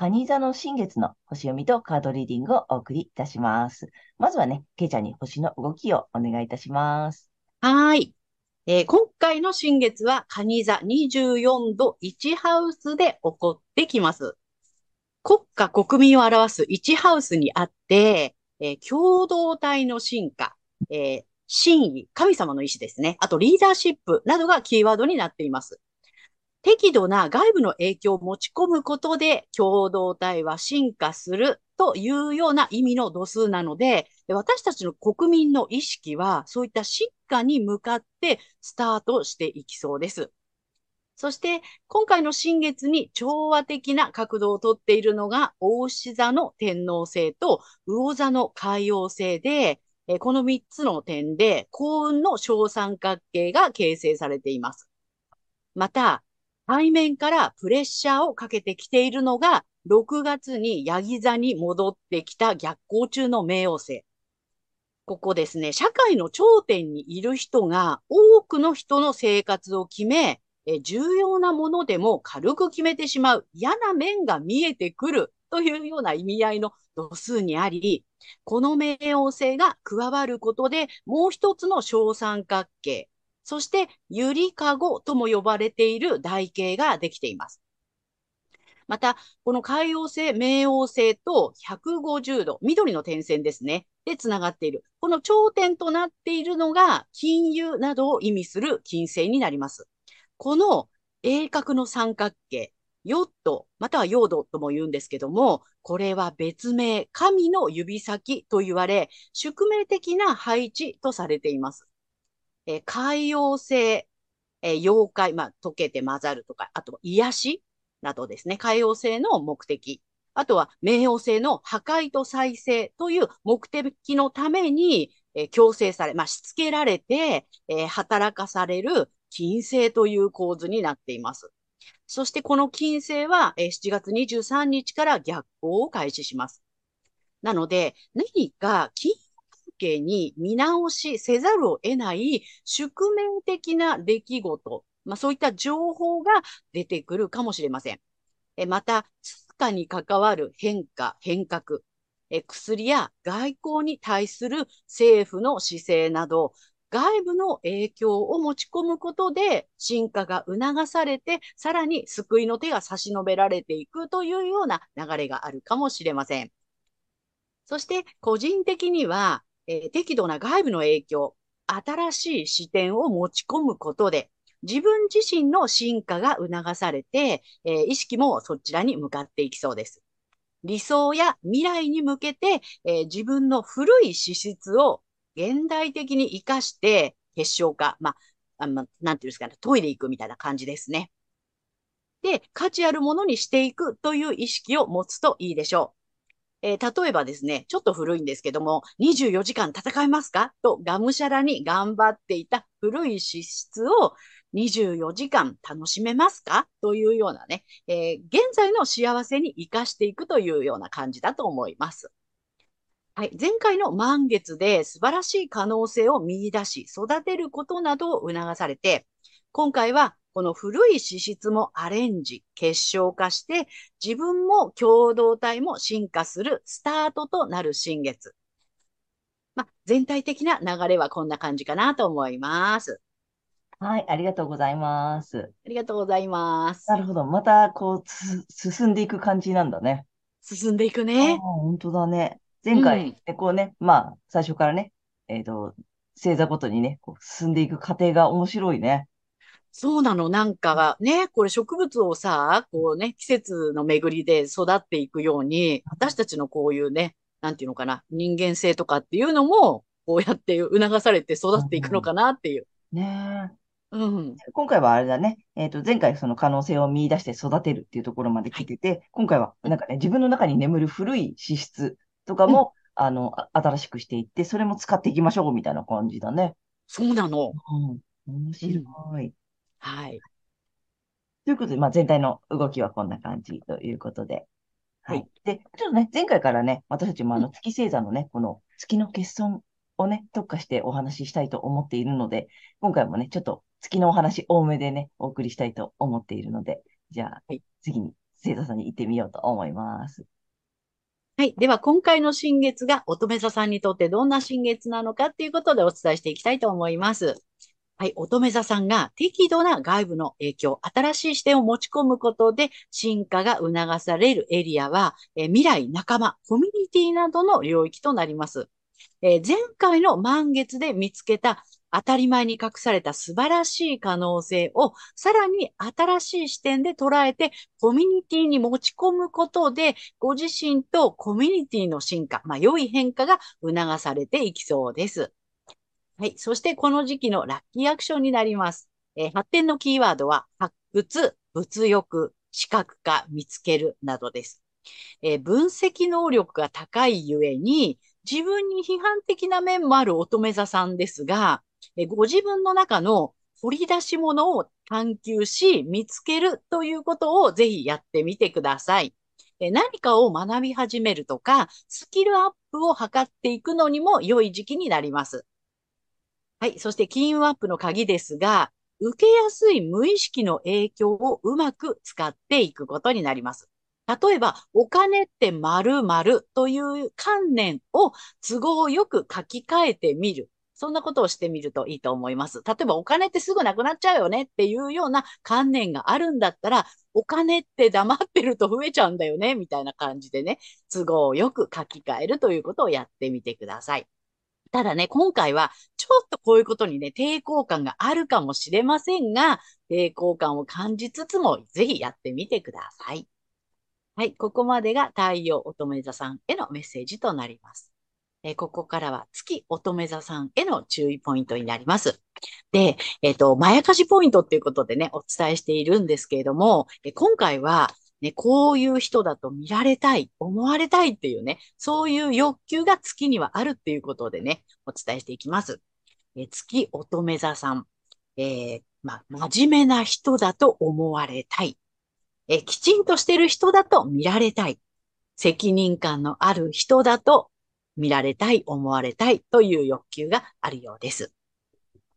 蟹座の新月の星読みとカードリーディングをお送りいたします。まずはね、ケイちゃんに星の動きをお願いいたします。はい。えー、今回の新月は、蟹座24度1ハウスで起こってきます。国家国民を表す1ハウスにあって、えー、共同体の進化、えー、真意、神様の意志ですね。あとリーダーシップなどがキーワードになっています。適度な外部の影響を持ち込むことで共同体は進化するというような意味の度数なので、私たちの国民の意識はそういった進化に向かってスタートしていきそうです。そして、今回の新月に調和的な角度をとっているのが、大牛座の天皇星と魚座の海王星で、この3つの点で幸運の小三角形が形成されています。また、背面からプレッシャーをかけてきているのが、6月にヤギ座に戻ってきた逆行中の冥王星。ここですね、社会の頂点にいる人が多くの人の生活を決め、え重要なものでも軽く決めてしまう嫌な面が見えてくるというような意味合いの度数にあり、この冥王星が加わることで、もう一つの小三角形、そしてゆりかごとも呼ばれている台形ができています。また、この海王星、冥王星と150度、緑の点線ですね。で、つながっている。この頂点となっているのが、金融などを意味する金星になります。この鋭角の三角形、ヨット、またはヨードとも言うんですけども、これは別名、神の指先と言われ、宿命的な配置とされています。え海洋性、え妖怪、まあ、溶けて混ざるとか、あと癒しなどですね、海洋性の目的。あとは、冥王星の破壊と再生という目的のために、え強制され、まあ、しつけられて、え働かされる金星という構図になっています。そしてこの金星は7月23日から逆行を開始します。なので、何か金関係に見直しせざるを得ない宿命的な出来事、まあ、そういった情報が出てくるかもしれません。えまた、通貨に関わる変化、変革、え薬や外交に対する政府の姿勢など、外部の影響を持ち込むことで進化が促されて、さらに救いの手が差し伸べられていくというような流れがあるかもしれません。そして個人的には、え、適度な外部の影響、新しい視点を持ち込むことで、自分自身の進化が促されて、えー、意識もそちらに向かっていきそうです。理想や未来に向けて、えー、自分の古い資質を現代的に活かして結晶化、まあ、あなんていうんですかね、トイレ行くみたいな感じですね。で、価値あるものにしていくという意識を持つといいでしょう。えー、例えばですね、ちょっと古いんですけども、24時間戦えますか？とがむしゃらに頑張っていた古い資質を24時間楽しめますか？というようなね、えー、現在の幸せに活かしていくというような感じだと思います。はい、前回の満月で素晴らしい可能性を見出し、育てることなどを促されて、今回はこの古い資質もアレンジ、結晶化して、自分も共同体も進化するスタートとなる新月。まあ、全体的な流れはこんな感じかなと思います。はい、ありがとうございます。ありがとうございます。なるほど。また、こう、進んでいく感じなんだね。進んでいくね。本当だね。前回、うんでこうね、まあ、最初からね、えっと、星座ごとにね、こう進んでいく過程が面白いね。そうなの。なんかね、これ植物をさ、こうね、季節の巡りで育っていくように、私たちのこういうね、なんていうのかな、人間性とかっていうのも、こうやって促されて育っていくのかなっていう。ねうん。え今回はあれだね、えっと、前回その可能性を見出して育てるっていうところまで来てて、今回はなんかね、自分の中に眠る古い資質とかも、あの、あ新しくしていって、それも使っていきましょうみたいな感じだね。そうなの。うん。面白い。はい。ということで、まあ、全体の動きはこんな感じということで。ははいい。で、ちょっとね、前回からね、私たちもあうの月星座のね、この月の欠損をね、特化してお話ししたいと思っているので、今回もね、ちょっと月のお話多めでね、お送りしたいと思っているので、じゃあはい、次に星座さんに行ってみようと思います。はい。では、今回の新月が乙女座さんにとってどんな新月なのかっていうことでお伝えしていきたいと思います。はい。乙女座さんが適度な外部の影響、新しい視点を持ち込むことで進化が促されるエリアは、え未来、仲間、コミュニティなどの領域となります。え前回の満月で見つけた当たり前に隠された素晴らしい可能性をさらに新しい視点で捉えてコミュニティに持ち込むことでご自身とコミュニティの進化、まあ、良い変化が促されていきそうです。はい。そしてこの時期のラッキーアクションになります。えー発展のキーワードは発掘、物欲、視覚化、見つけるなどです。えー分析能力が高いゆえに、自分に批判的な面もある乙女座さんですが、えーご自分の中の掘り出し物を探求し、見つけるということをぜひやってみてください。え何かを学び始めるとか、スキルアップを図っていくのにも良い時期になります。はい。そして金運アップの鍵ですが、受けやすい無意識の影響をうまく使っていくことになります。例えば、お金って〇〇という観念を都合よく書き換えてみる。そんなことをしてみるといいと思います。例えば、お金ってすぐなくなっちゃうよねっていうような観念があるんだったら、お金って黙ってると増えちゃうんだよね、みたいな感じでね、都合よく書き換えるということをやってみてください。ただね、今回はちょっとこういうことにね、抵抗感があるかもしれませんが、抵抗感を感じつつも、ぜひやってみてください。はい、ここまでが太陽乙女座さんへのメッセージとなります。えここからは月乙女座さんへの注意ポイントになります。で、えっ、と、まやかしポイントっていうことでね、お伝えしているんですけれども、え今回は、ね、こういう人だと見られたい、思われたいっていうね、そういう欲求が月にはあるっていうことでね、お伝えしていきます。え月乙女座さん、えーま、真面目な人だと思われたい。えきちんとしてる人だと見られたい。責任感のある人だと見られたい、思われたいという欲求があるようです。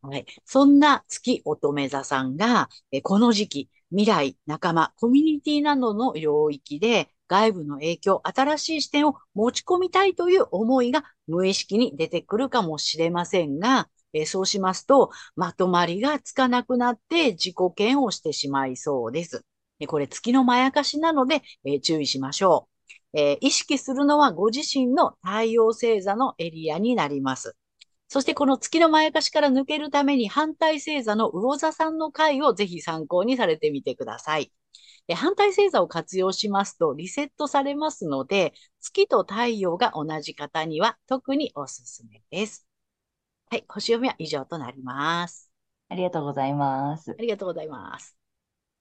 はい。そんな月乙女座さんが、えこの時期、未来、仲間、コミュニティなどの領域で外部の影響、新しい視点を持ち込みたいという思いが無意識に出てくるかもしれませんが、えそうしますと、まとまりがつかなくなって自己嫌悪してしまいそうです。えこれ月のまやかしなので、え注意しましょう。え意識するのはご自身の太陽星座のエリアになります。そしてこの月のまやかしから抜けるために反対星座の魚座さんの回をぜひ参考にされてみてください。で反対星座を活用しますとリセットされますので、月と太陽が同じ方には特におすすめです。はい、星読みは以上となります。ありがとうございますあ。りがとうございます。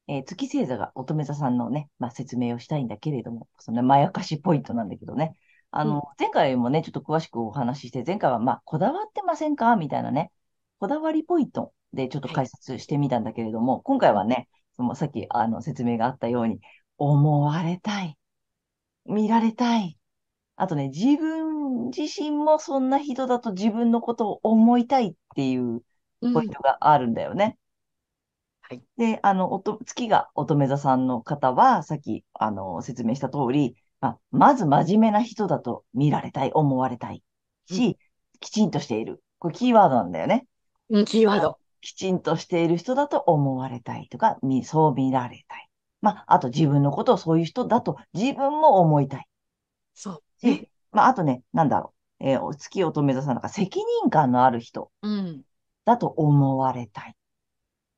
えー月星座が乙女座さんのね、まあ、説明をしたいんだけれども、そのまやかしポイントなんだけどね。あの、前回もね、ちょっと詳しくお話しして、前回はまあ、こだわってませんか？みたいなね、こだわりポイントでちょっと解説してみたんだけれども、今回はね、そのさっきあの説明があったように、思われたい、見られたい。あとね、自分自身もそんな人だと自分のことを思いたいっていううんポイントがあるんだよね。はい。で、あの、おと月が乙女座さんの方は、さっき、あの、説明した通り、まあ、まず真面目な人だと見られたい、思われたいし、きちんとしている。これキーワードなんだよね。うん、キーワード。きちんとしている人だと思われたいとか、みそう見られたい。まあ、あと自分のことをそういう人だと自分も思いたい。そう。し、まあ、あとね、なんだろう。えーお月乙女座さんなんか責任感のある人うん。だと思われたいっ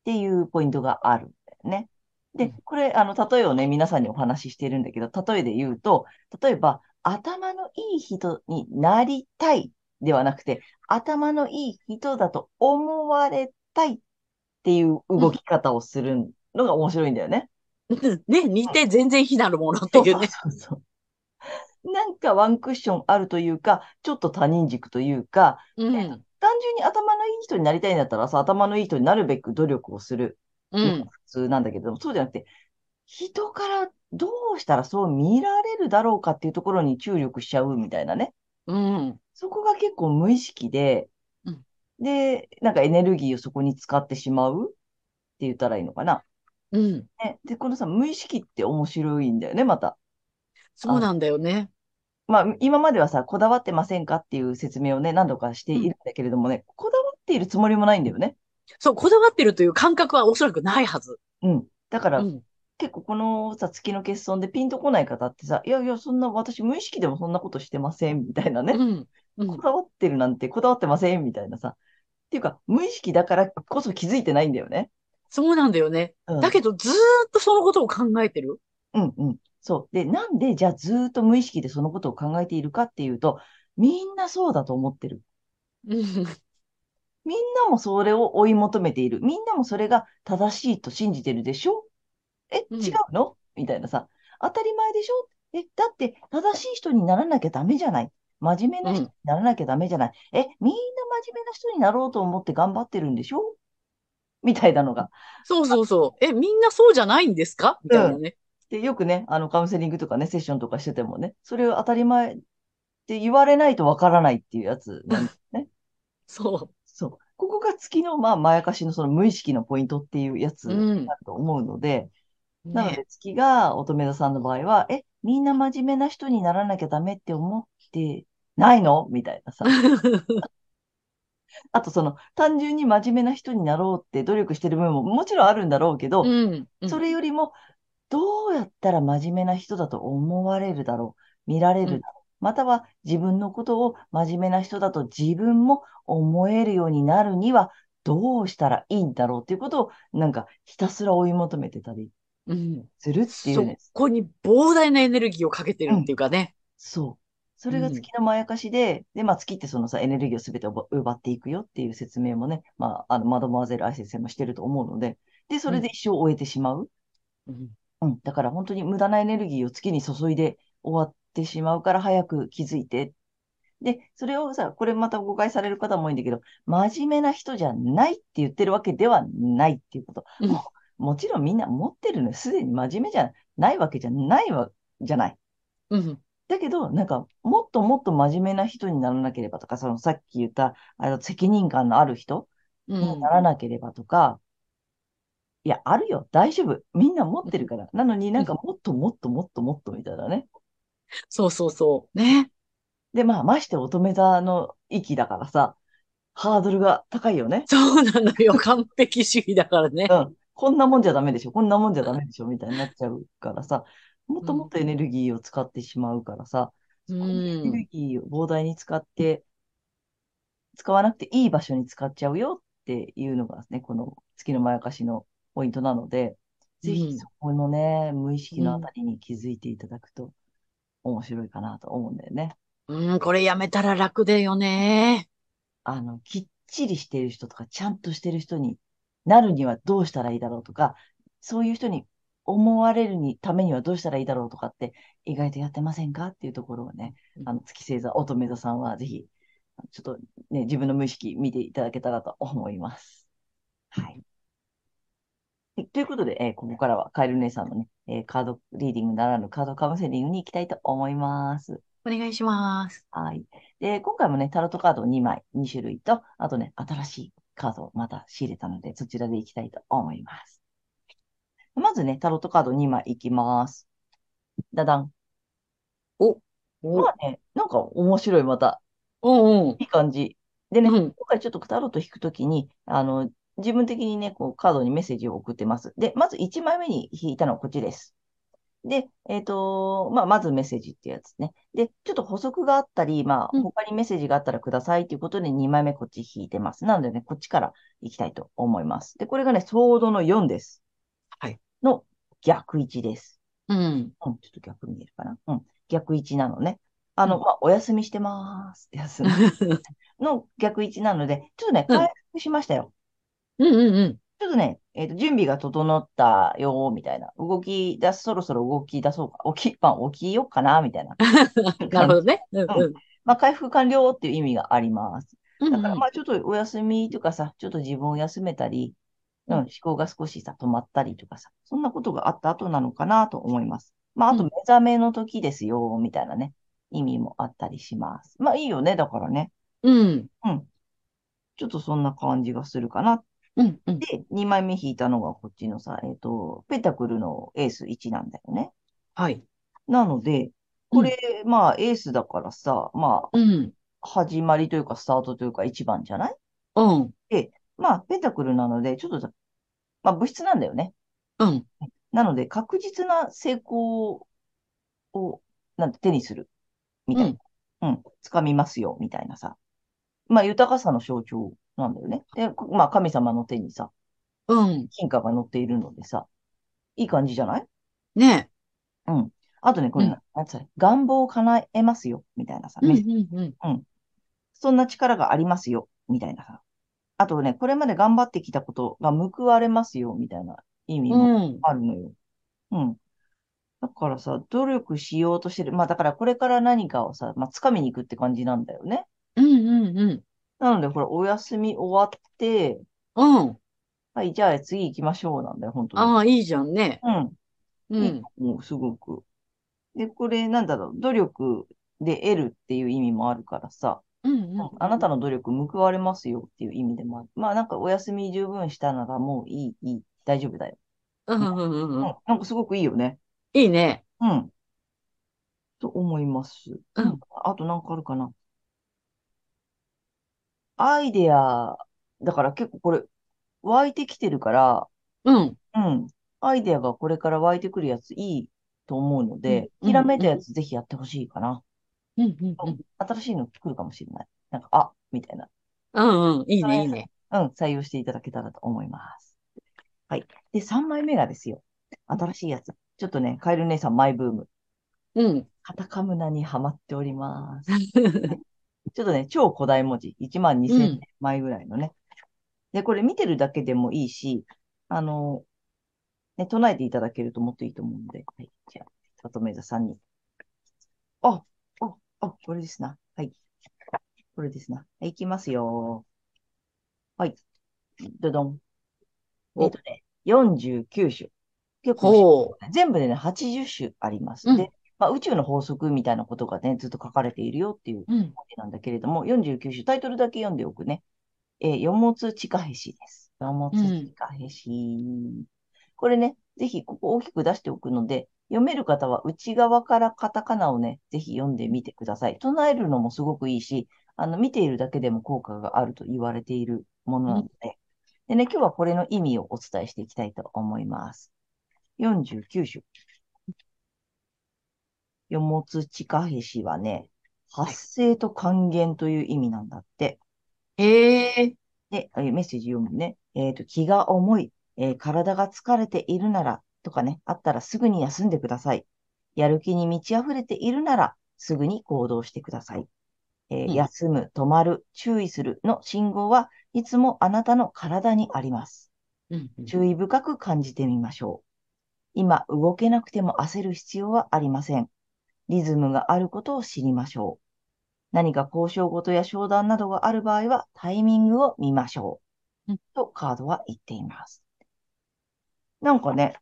ていうポイントがあるんだよね。でうん、これ、あの、例えをね、皆さんにお話ししてるんだけど、例えで言うと、例えば、頭のいい人になりたいではなくて、頭のいい人だと思われたいっていう動き方をするのが面白いんだよね。ね、似て全然非なるものってそうそういうね。そうそう。なんかワンクッションあるというか、ちょっと他人軸というか、うん。単純に頭のいい人になりたいんだったらさ、頭のいい人になるべく努力をする。普通なんだけども、そうじゃなくて、人からどうしたらそう見られるだろうかっていうところに注力しちゃうみたいなね。うん。そこが結構無意識で、うんで、なんかエネルギーをそこに使ってしまうって言ったらいいのかな。うん。ね、で、このさ、無意識って面白いんだよね、また。そうなんだよね。まあ、今まではさ、こだわってませんかっていう説明をね、何度かしているんだけれどもね、こだわっているつもりもないんだよね。そう、こだわってるという感覚はおそらくないはず。うん。だから、うん。結構このさ、月の欠損でピンとこない方ってさ、いやいや、そんな、私無意識でもそんなことしてません、みたいなね。うん。うんこ。だわってるなんて、こだわってません、みたいなさ。っていうか、無意識だからこそ気づいてないんだよね。そうなんだよね。うん。だけど、ずーっとそのことを考えてる。うんうん。そう。で、なんで、じゃあずーっと無意識でそのことを考えているかっていうと、みんなそうだと思ってる。うん。みんなもそれを追い求めている。みんなもそれが正しいと信じてるでしょ？え、うん違うの？みたいなさ。当たり前でしょ？え、だって正しい人にならなきゃダメじゃない。真面目な人にならなきゃダメじゃない。え、みんな真面目な人になろうと思って頑張ってるんでしょ？みたいなのが。そうそうそう。え、みんなそうじゃないんですか？みたいなね。で、よくね、あの、カウンセリングとかね、セッションとかしててもね、それを当たり前って言われないとわからないっていうやつなんですね。そ そう。ここが月の、まあ、まやかしのその無意識のポイントっていうやつう。うん。だと思うので、なのね。で月が乙女座さんの場合は、え、みんな真面目な人にならなきゃダメって思ってないのみたいなさ。あとその、単純に真面目な人になろうって努力してる部分ももちろんあるんだろうけど、うん。うんそれよりも、どうやったら真面目な人だと思われるだろう、見られるだろう、または自分のことを真面目な人だと自分も思えるようになるには、どうしたらいいんだろうっていうことを、なんかひたすら追い求めてたりうん。するっていうそね。こに膨大なエネルギーをかけてるっていうかね。そう。それが月のまやかしで、で、まあ月ってそのさ、エネルギーをすべて奪奪っていくよっていう説明もね、まあ、あの、マドモアゼル愛先生もしてると思うので、で、それで一生終えてしまう。うん。うん。だから本当に無駄なエネルギーを月に注いで終わってしまうから早く気づいて。で、それをさ、これまた誤解される方も多いんだけど、真面目な人じゃないって言ってるわけではないっていうこと。うんももちろんみんな持ってるのよすでに真面目じゃないわけじゃないわ、じゃない。うん。だけど、なんか、もっともっと真面目な人にならなければとか、そのさっき言った、あの、責任感のある人うになんらなければとか、いや、あるよ。大丈夫。みんな持ってるから。なのになんかもっともっともっともっとみたいなね。そうそうそう。ね。で、まあ、まして乙女座の域だからさ、ハードルが高いよね。そうなのよ。完璧主義だからねう。ん。こんなもんじゃダメでしょ。こんなもんじゃダメでしょ。みたいになっちゃうからさ、もっともっとエネルギーを使ってしまうからさ、うそこにエネルん。ギーを膨大に使って、使わなくていい場所に使っちゃうよっていうのがね、この月のまやかしのポイントなので、ぜうんひそこのね、無意識のあたりに気づいていただくと面白いかなと思うんだよね。うん、これやめたら楽だよね。あの、きっちりしてる人とか、ちゃんとしてる人になるにはどうしたらいいだろうとか、そういう人に思われるにためにはどうしたらいいだろうとかって、意外とやってませんかっていうところをね、うんあの、月星座、乙女座さんはぜひ、ちょっとね、自分の無意識見ていただけたらと思います。はい。はいということで、えーここからはカエル姉さんのね、えーカードリーディングならぬカードカウンセリングに行きたいと思います。お願いします。はい。で、今回もね、タロットカード2枚、2種類と、あとね、新しいカードをまた仕入れたので、そちらでいきたいと思います。まずね、タロットカード2枚いきます。だだん。お、まあね、なんか面白い、また。うんうん。いい感じ。でね、うん今回ちょっとタロット引くときに、あの、自分的にね、こう、カードにメッセージを送ってます。で、まず1枚目に引いたのはこっちです。で、えっと、まあ、まずメッセージってやつね。で、ちょっと補足があったり、まあ、うん他にメッセージがあったらくださいということで2枚目こっち引いてます。なのでね、こっちから行きたいと思います。で、これがね、ソードの4です。はい。の逆位置です。うん。うん、ちょっと逆見えるかな。うん、逆位置なのね。あの、うんまあ、お休みしてますってやつ の逆位置なので、ちょっとね、うん回復しましたよ。うんうんうん。ちょっとね、えっと、準備が整ったよ、みたいな。動き出す、そろそろ動き出そうか。起き、まあ、起きようかな、みたいな。なるほどね。うんうん。まあ、回復完了っていう意味があります。うんだから、うんまあ、ちょっとお休みとかさ、ちょっと自分を休めたり、うん、うん思考が少しさ、止まったりとかさ、そんなことがあった後なのかなと思います。まあ、あとうん目覚めの時ですよ、みたいなね、意味もあったりします。まあ、いいよね、だからね。うん。うん。ちょっとそんな感じがするかな。うんうん。で、2枚目引いたのがこっちのさ、えっと、ペンタクルのエース1なんだよね。はい。なので、これ、まあ、エースだからさ、まあ、うん。始まりというか、スタートというか、1番じゃない？うん。まあ、ペンタクルなので、ちょっとさ、まあ、物質なんだよね。うん。なので、確実な成功を、なんて手にする。みたいな。うん。掴みますよ、みたいなさ。まあ、豊かさの象徴なんだよね。で、こまあ、神様の手にさ、うん。金貨が乗っているのでさ、いい感じじゃない？ねうん。あとね、これ、うんなんつうの？願望を叶えますよ、みたいなさ、うんメッセージうんうん。そんな力がありますよ、みたいなさ。あとね、これまで頑張ってきたことが報われますよ、みたいな意味もうん。あるのよ。うん。だからさ、努力しようとしてる。まあだからこれから何かをさ、まあ掴みに行くって感じなんだよね。うんうんうん。なので、これお休み終わって、うん。はい、じゃあ次行きましょうなんだよ、本当に。ああ、いいじゃんね。うん。いいうん。もうすごく。で、これなんだろう、努力で得るっていう意味もあるからさ、うんうん。あなたの努力報われますよっていう意味でもある。まあなんかお休み十分したならもういい、いい、大丈夫だよ。うんうんうんううんん。なんかすごくいいよね。いいね。うん。と思います。うんあとなんかあるかな。アイデア、だから結構これ湧いてきてるから、うん。うん。アイデアがこれから湧いてくるやついいと思うので、うんひらめいたやつぜひやってほしいかな。うんうんうん。新しいの来るかもしれない。なんか、あ、みたいな。うんうん。いいね、いいね。うん、採用していただけたらと思います。はい。で、3枚目がですよ。新しいやつ。ちょっとね、カエル姉さんマイブーム。うん。カタカムナにハマっております。ちょっとね、超古代文字。1万う2000ん枚ぐらいのね。で、これ見てるだけでもいいし、あの、ね、唱えていただけるともっといいと思うので。はい。じゃあ、里目座さんに。あ、あ、あ、これですな。はい。これですな。はい、いきますよ。はい。どどん。おえっとね、49種。結構ほ全部でね、80種あります。うんで、まあ、宇宙の法則みたいなことがね、ずっと書かれているよっていうう。うん。わけなんだけれども、49種、タイトルだけ読んでおくね。えー、四物地下へしです。四物地下へし。これね、ぜひここ大きく出しておくので、読める方は内側からカタカナをね、ぜひ読んでみてください。唱えるのもすごくいいし、あの、見ているだけでも効果があると言われているものなので、でね、今日はこれの意味をお伝えしていきたいと思います。49種。四物地下へしはね、発生と還元という意味なんだって。へえ。で、えーメッセージ読むね。えっと、気が重い、えー体が疲れているなら、とかね、あったらすぐに休んでください。やる気に満ち溢れているなら、すぐに行動してください。えー休む、止まる、注意するの信号はいつもあなたの体にあります。注意深く感じてみましょう。今動けなくても焦る必要はありません。リズムがあることを知りましょう。何か交渉事や商談などがある場合はタイミングを見ましょう。うんとカードは言っています。なんかね、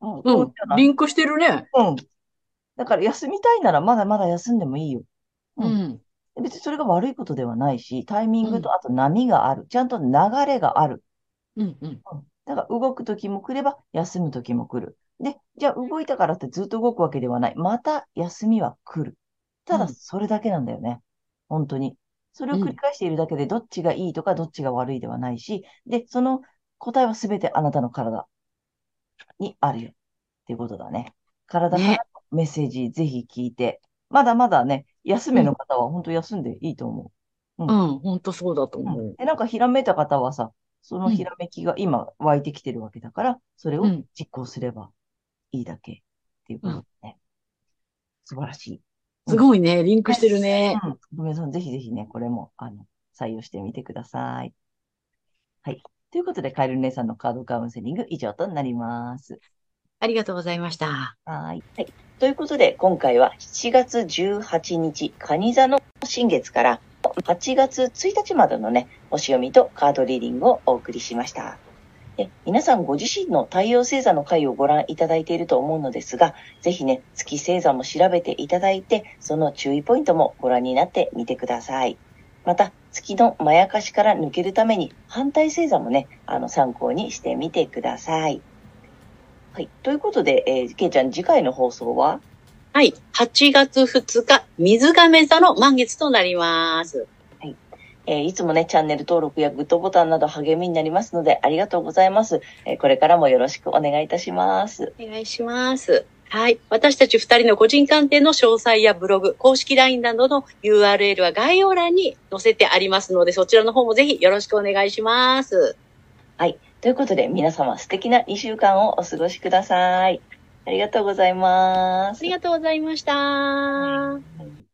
うん、リンクしてるね。うん。だから休みたいならまだまだ休んでもいいよ。ううんん。別にそれが悪いことではないし、タイミングうんとあと波がある。ちゃんと流れがある。うんうん。だから動くときも来れば休むときも来る。で、じゃあ動いたからってずっと動くわけではない。また休みは来る。ただうんそれだけなんだよね。本当に。それを繰り返しているだけでどっちがいいとかどっちが悪いではないし、で、その答えはすべてあなたの体にあるよ。っていうことだね。体からのメッセージぜひ聞いて、まだまだね、休めの方は本当休んでいいと思う。うん、本当そうだと思う。で、なんかひらめいた方はさ、そのうんひらめきが今湧いてきてるわけだから、それをうん実行すればいいだけっていうことでね。素晴らしい。すごいね、リンクしてるね。うん。ごめんなさい。ぜひぜひね、これも、あの、採用してみてください。はい。ということで、カエル姉さんのカードカウンセリング以上となります。ありがとうございました。はい。はい。ということで、今回は7月18日、蟹座の新月から8月1日までのね、星読みとカードリーディングをお送りしました。で皆さんご自身の太陽星座の回をご覧いただいていると思うのですが、ぜひね、月星座も調べていただいて、その注意ポイントもご覧になってみてください。また、月のまやかしから抜けるために、反対星座もね、あの、参考にしてみてください。はい。ということで、えー、けいちゃん、次回の放送は？はい。8月2日、水亀座の満月となります。えーいつもね、チャンネル登録やグッドボタンなど励みになりますので、ありがとうございます。えーこれからもよろしくお願いいたします。お願いします。はい。私たち二人の個人鑑定の詳細やブログ、公式 LINE などの URL は概要欄に載せてありますので、そちらの方もぜひよろしくお願いします。ということで、皆様素敵な2週間をお過ごしください。ありがとうございますあり。がとうございました。